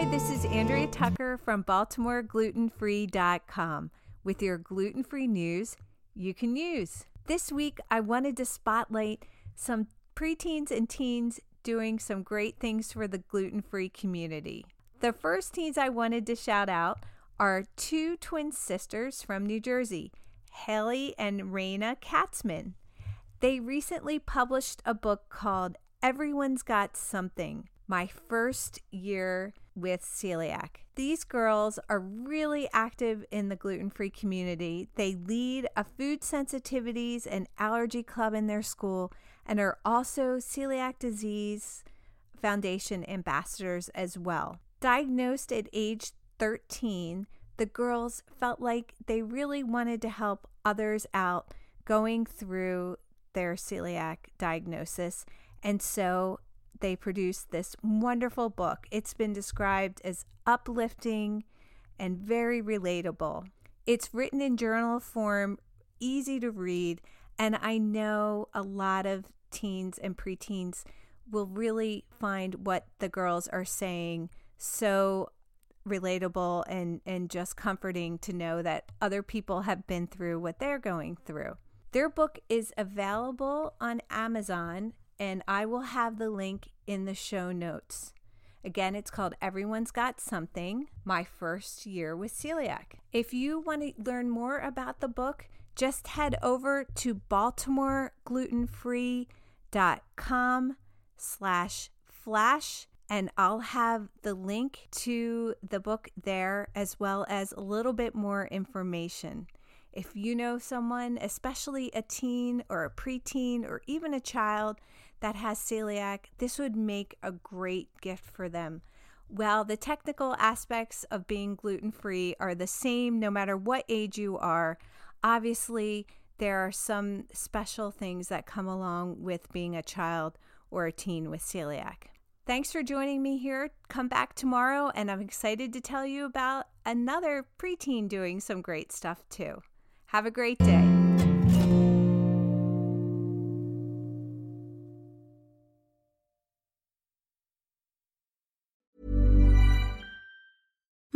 Hi, this is Andrea Tucker from BaltimoreGlutenFree.com with your gluten free news you can use. This week, I wanted to spotlight some preteens and teens doing some great things for the gluten free community. The first teens I wanted to shout out are two twin sisters from New Jersey, Haley and Raina Katzman. They recently published a book called Everyone's Got Something My First Year with Celiac. These girls are really active in the gluten free community. They lead a food sensitivities and allergy club in their school and are also Celiac Disease Foundation ambassadors as well. Diagnosed at age 13, the girls felt like they really wanted to help others out going through their celiac diagnosis. And so they produced this wonderful book. It's been described as uplifting and very relatable. It's written in journal form, easy to read, and I know a lot of teens and preteens will really find what the girls are saying so relatable and, and just comforting to know that other people have been through what they're going through. Their book is available on Amazon, and I will have the link in the show notes. Again, it's called Everyone's Got Something My First Year with Celiac. If you want to learn more about the book, just head over to baltimoreglutenfree.com slash flash and I'll have the link to the book there as well as a little bit more information. If you know someone, especially a teen or a preteen or even a child that has celiac, this would make a great gift for them. While the technical aspects of being gluten free are the same no matter what age you are, obviously there are some special things that come along with being a child or a teen with celiac. Thanks for joining me here. Come back tomorrow, and I'm excited to tell you about another preteen doing some great stuff too. Have a great day.